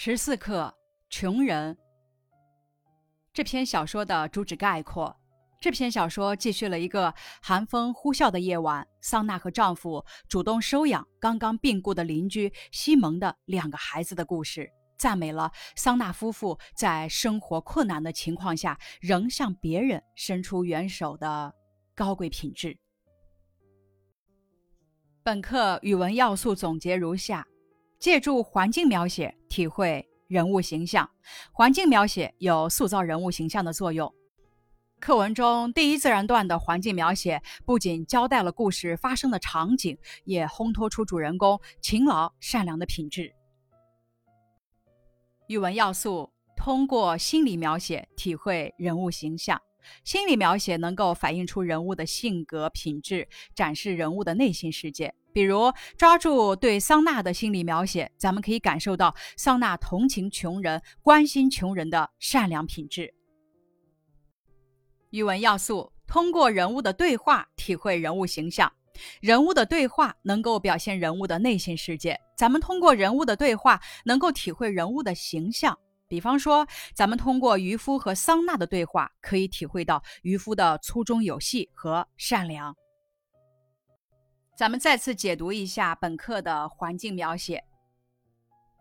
十四课《穷人》这篇小说的主旨概括：这篇小说记叙了一个寒风呼啸的夜晚，桑娜和丈夫主动收养刚刚病故的邻居西蒙的两个孩子的故事，赞美了桑娜夫妇在生活困难的情况下仍向别人伸出援手的高贵品质。本课语文要素总结如下。借助环境描写体会人物形象，环境描写有塑造人物形象的作用。课文中第一自然段的环境描写不仅交代了故事发生的场景，也烘托出主人公勤劳善良的品质。语文要素通过心理描写体会人物形象。心理描写能够反映出人物的性格品质，展示人物的内心世界。比如，抓住对桑娜的心理描写，咱们可以感受到桑娜同情穷人、关心穷人的善良品质。语文要素通过人物的对话体会人物形象。人物的对话能够表现人物的内心世界，咱们通过人物的对话能够体会人物的形象。比方说，咱们通过渔夫和桑娜的对话，可以体会到渔夫的粗中有细和善良。咱们再次解读一下本课的环境描写。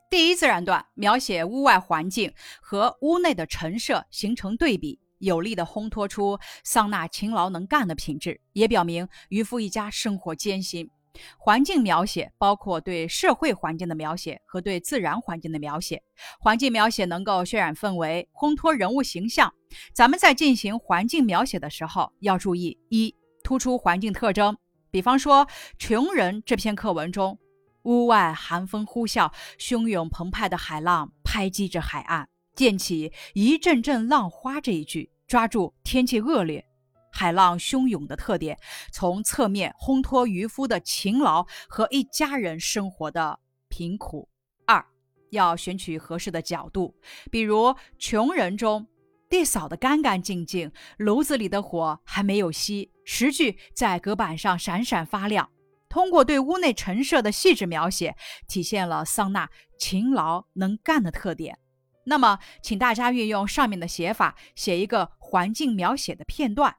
第一自然段描写屋外环境和屋内的陈设形成对比，有力的烘托出桑娜勤劳能干的品质，也表明渔夫一家生活艰辛。环境描写包括对社会环境的描写和对自然环境的描写。环境描写能够渲染氛围，烘托人物形象。咱们在进行环境描写的时候，要注意：一、突出环境特征。比方说，《穷人》这篇课文中，屋外寒风呼啸，汹涌澎湃的海浪拍击着海岸，溅起一阵阵浪花。这一句抓住天气恶劣。海浪汹涌的特点，从侧面烘托渔夫的勤劳和一家人生活的贫苦。二，要选取合适的角度，比如《穷人》中，地扫得干干净净，炉子里的火还没有熄，石具在隔板上闪闪发亮。通过对屋内陈设的细致描写，体现了桑娜勤劳能干的特点。那么，请大家运用上面的写法，写一个环境描写的片段。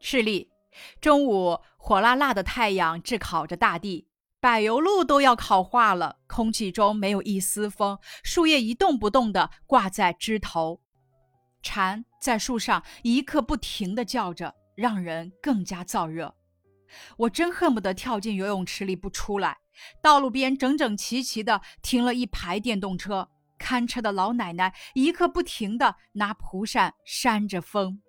示例：中午，火辣辣的太阳炙烤着大地，柏油路都要烤化了，空气中没有一丝风，树叶一动不动地挂在枝头，蝉在树上一刻不停地叫着，让人更加燥热。我真恨不得跳进游泳池里不出来。道路边整整齐齐地停了一排电动车，看车的老奶奶一刻不停地拿蒲扇扇着风。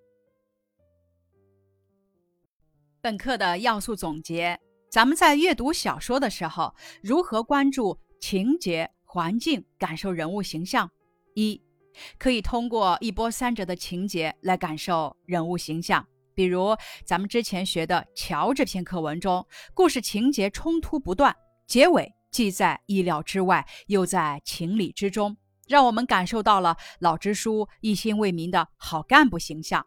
本课的要素总结：咱们在阅读小说的时候，如何关注情节、环境，感受人物形象？一，可以通过一波三折的情节来感受人物形象。比如咱们之前学的《乔》这篇课文中，故事情节冲突不断，结尾既在意料之外，又在情理之中，让我们感受到了老支书一心为民的好干部形象。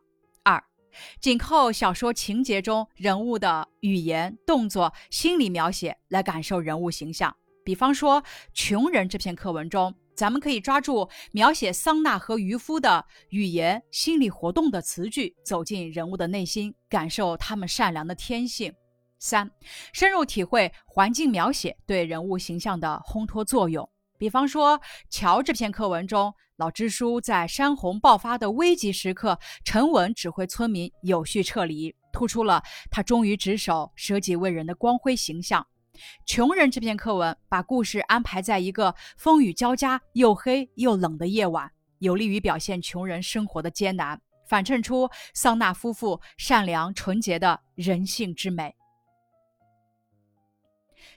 紧扣小说情节中人物的语言、动作、心理描写来感受人物形象。比方说，《穷人》这篇课文中，咱们可以抓住描写桑娜和渔夫的语言、心理活动的词句，走进人物的内心，感受他们善良的天性。三、深入体会环境描写对人物形象的烘托作用。比方说，《乔》这篇课文中，老支书在山洪爆发的危急时刻，沉稳指挥村民有序撤离，突出了他忠于职守、舍己为人的光辉形象。《穷人》这篇课文把故事安排在一个风雨交加、又黑又冷的夜晚，有利于表现穷人生活的艰难，反衬出桑娜夫妇善良纯洁的人性之美。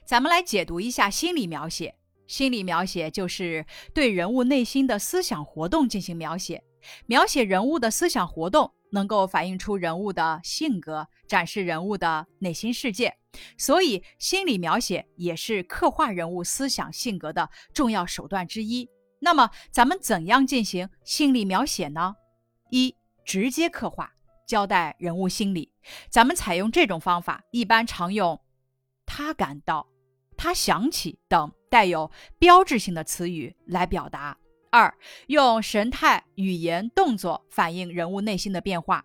咱们来解读一下心理描写。心理描写就是对人物内心的思想活动进行描写，描写人物的思想活动能够反映出人物的性格，展示人物的内心世界。所以，心理描写也是刻画人物思想性格的重要手段之一。那么，咱们怎样进行心理描写呢？一、直接刻画，交代人物心理。咱们采用这种方法，一般常用“他感到”。他想起等带有标志性的词语来表达。二，用神态、语言、动作反映人物内心的变化。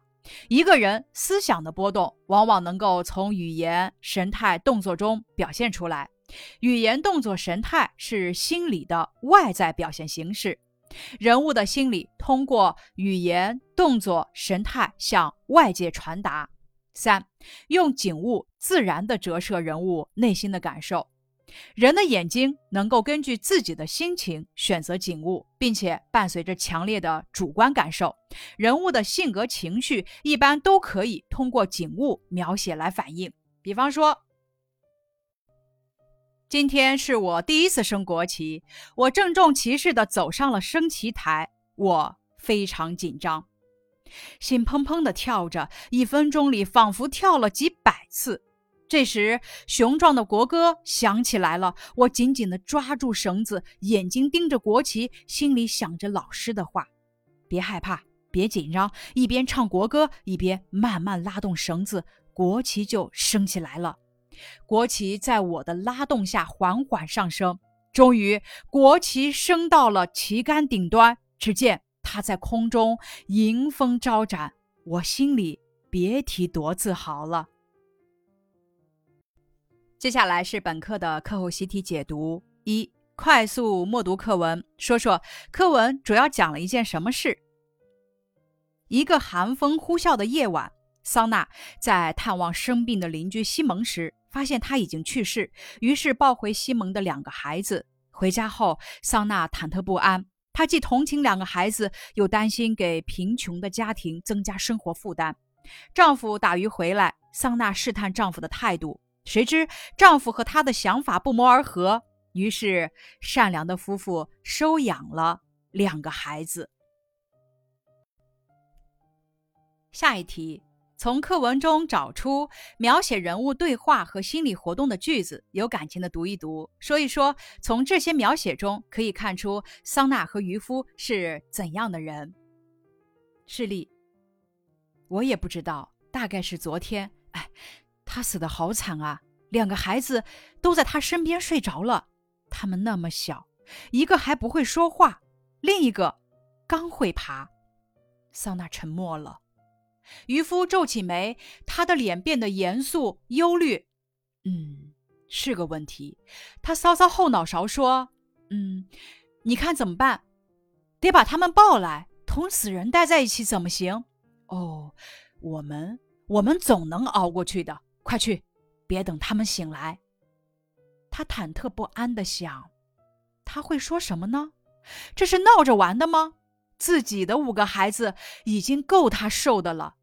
一个人思想的波动，往往能够从语言、神态、动作中表现出来。语言、动作、神态是心理的外在表现形式。人物的心理通过语言、动作、神态向外界传达。三，用景物自然地折射人物内心的感受。人的眼睛能够根据自己的心情选择景物，并且伴随着强烈的主观感受。人物的性格、情绪一般都可以通过景物描写来反映。比方说，今天是我第一次升国旗，我郑重其事地走上了升旗台，我非常紧张，心砰砰地跳着，一分钟里仿佛跳了几百次。这时，雄壮的国歌响起来了。我紧紧地抓住绳子，眼睛盯着国旗，心里想着老师的话：“别害怕，别紧张。”一边唱国歌，一边慢慢拉动绳子，国旗就升起来了。国旗在我的拉动下缓缓上升，终于，国旗升到了旗杆顶端。只见它在空中迎风招展，我心里别提多自豪了。接下来是本课的课后习题解读：一、快速默读课文，说说课文主要讲了一件什么事。一个寒风呼啸的夜晚，桑娜在探望生病的邻居西蒙时，发现他已经去世，于是抱回西蒙的两个孩子。回家后，桑娜忐忑不安，她既同情两个孩子，又担心给贫穷的家庭增加生活负担。丈夫打鱼回来，桑娜试探丈夫的态度。谁知丈夫和她的想法不谋而合，于是善良的夫妇收养了两个孩子。下一题，从课文中找出描写人物对话和心理活动的句子，有感情的读一读，说一说从这些描写中可以看出桑娜和渔夫是怎样的人。示例，我也不知道，大概是昨天。哎。他死的好惨啊！两个孩子都在他身边睡着了，他们那么小，一个还不会说话，另一个刚会爬。桑娜沉默了，渔夫皱起眉，他的脸变得严肃忧虑。嗯，是个问题。他搔搔后脑勺说：“嗯，你看怎么办？得把他们抱来，同死人待在一起怎么行？哦，我们，我们总能熬过去的。”快去，别等他们醒来。他忐忑不安地想：他会说什么呢？这是闹着玩的吗？自己的五个孩子已经够他受的了。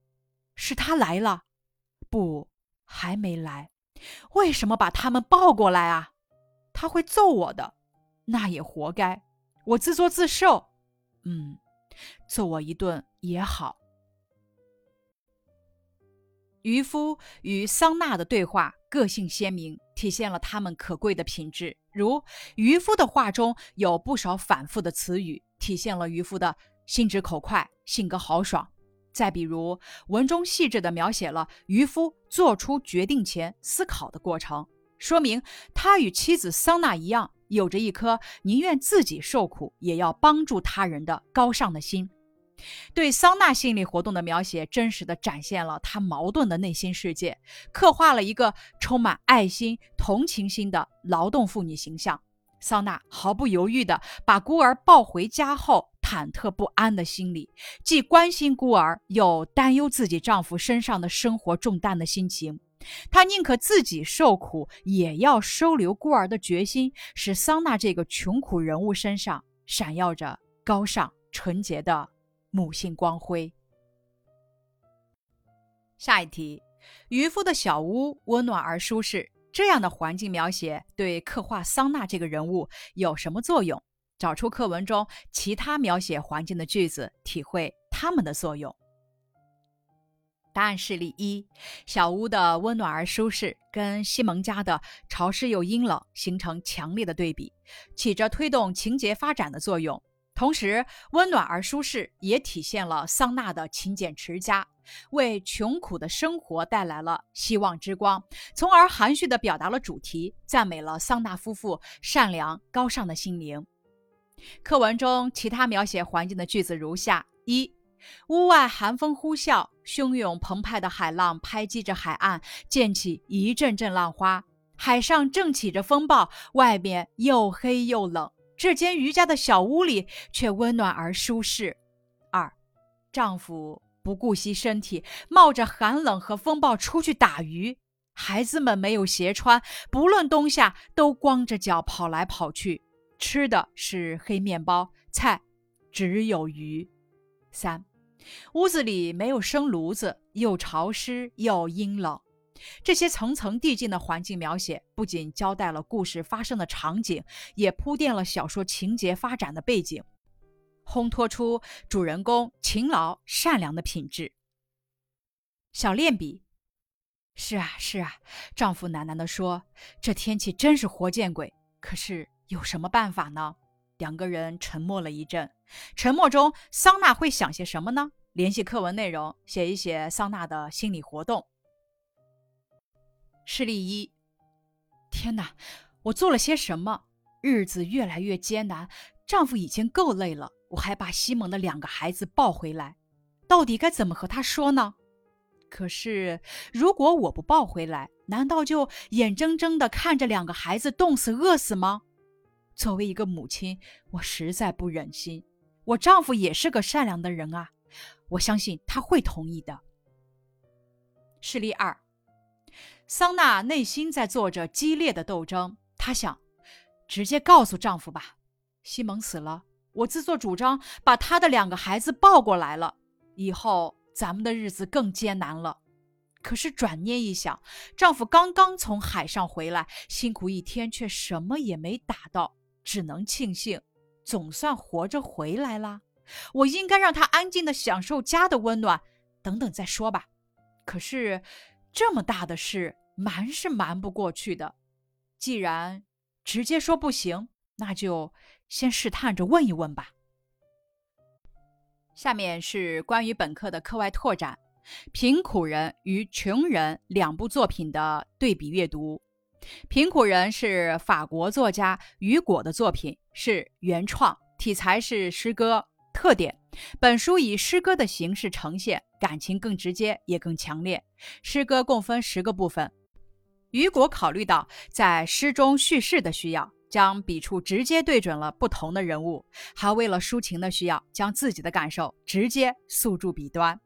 是他来了？不，还没来。为什么把他们抱过来啊？他会揍我的，那也活该。我自作自受。嗯，揍我一顿也好。渔夫与桑娜的对话个性鲜明，体现了他们可贵的品质。如渔夫的话中有不少反复的词语，体现了渔夫的心直口快、性格豪爽。再比如，文中细致地描写了渔夫做出决定前思考的过程，说明他与妻子桑娜一样，有着一颗宁愿自己受苦也要帮助他人的高尚的心。对桑娜心理活动的描写，真实的展现了她矛盾的内心世界，刻画了一个充满爱心、同情心的劳动妇女形象。桑娜毫不犹豫地把孤儿抱回家后，忐忑不安的心理，既关心孤儿，又担忧自己丈夫身上的生活重担的心情，她宁可自己受苦，也要收留孤儿的决心，使桑娜这个穷苦人物身上闪耀着高尚、纯洁的。母性光辉。下一题，渔夫的小屋温暖而舒适，这样的环境描写对刻画桑娜这个人物有什么作用？找出课文中其他描写环境的句子，体会它们的作用。答案示例一：小屋的温暖而舒适，跟西蒙家的潮湿又阴冷形成强烈的对比，起着推动情节发展的作用。同时，温暖而舒适也体现了桑娜的勤俭持家，为穷苦的生活带来了希望之光，从而含蓄地表达了主题，赞美了桑娜夫妇善良高尚的心灵。课文中其他描写环境的句子如下：一、屋外寒风呼啸，汹涌澎湃的海浪拍击着海岸，溅起一阵阵浪花，海上正起着风暴，外面又黑又冷。这间瑜伽的小屋里却温暖而舒适。二，丈夫不顾惜身体，冒着寒冷和风暴出去打鱼。孩子们没有鞋穿，不论冬夏都光着脚跑来跑去，吃的是黑面包，菜只有鱼。三，屋子里没有生炉子，又潮湿又阴冷。这些层层递进的环境描写，不仅交代了故事发生的场景，也铺垫了小说情节发展的背景，烘托出主人公勤劳善良的品质。小练笔，是啊是啊，丈夫喃喃地说：“这天气真是活见鬼。”可是有什么办法呢？两个人沉默了一阵，沉默中，桑娜会想些什么呢？联系课文内容，写一写桑娜的心理活动。事例一：天哪，我做了些什么？日子越来越艰难，丈夫已经够累了，我还把西蒙的两个孩子抱回来，到底该怎么和他说呢？可是，如果我不抱回来，难道就眼睁睁地看着两个孩子冻死、饿死吗？作为一个母亲，我实在不忍心。我丈夫也是个善良的人啊，我相信他会同意的。事例二。桑娜内心在做着激烈的斗争。她想，直接告诉丈夫吧，西蒙死了，我自作主张把他的两个孩子抱过来了，以后咱们的日子更艰难了。可是转念一想，丈夫刚刚从海上回来，辛苦一天却什么也没打到，只能庆幸，总算活着回来了。我应该让他安静的享受家的温暖，等等再说吧。可是这么大的事。瞒是瞒不过去的，既然直接说不行，那就先试探着问一问吧。下面是关于本课的课外拓展：贫苦人与穷人两部作品的对比阅读。贫苦人是法国作家雨果的作品，是原创，题材是诗歌。特点：本书以诗歌的形式呈现，感情更直接，也更强烈。诗歌共分十个部分。雨果考虑到在诗中叙事的需要，将笔触直接对准了不同的人物，还为了抒情的需要，将自己的感受直接诉诸笔端。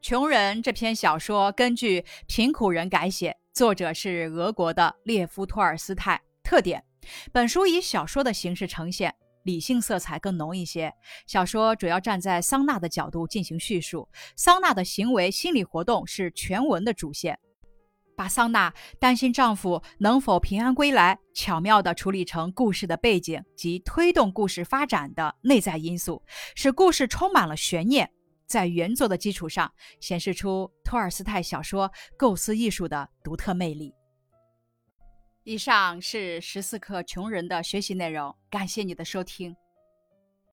穷人这篇小说根据贫苦人改写，作者是俄国的列夫·托尔斯泰。特点：本书以小说的形式呈现，理性色彩更浓一些。小说主要站在桑娜的角度进行叙述，桑娜的行为心理活动是全文的主线。把桑娜担心丈夫能否平安归来巧妙地处理成故事的背景及推动故事发展的内在因素，使故事充满了悬念，在原作的基础上显示出托尔斯泰小说构思艺术的独特魅力。以上是十四课穷人的学习内容，感谢你的收听。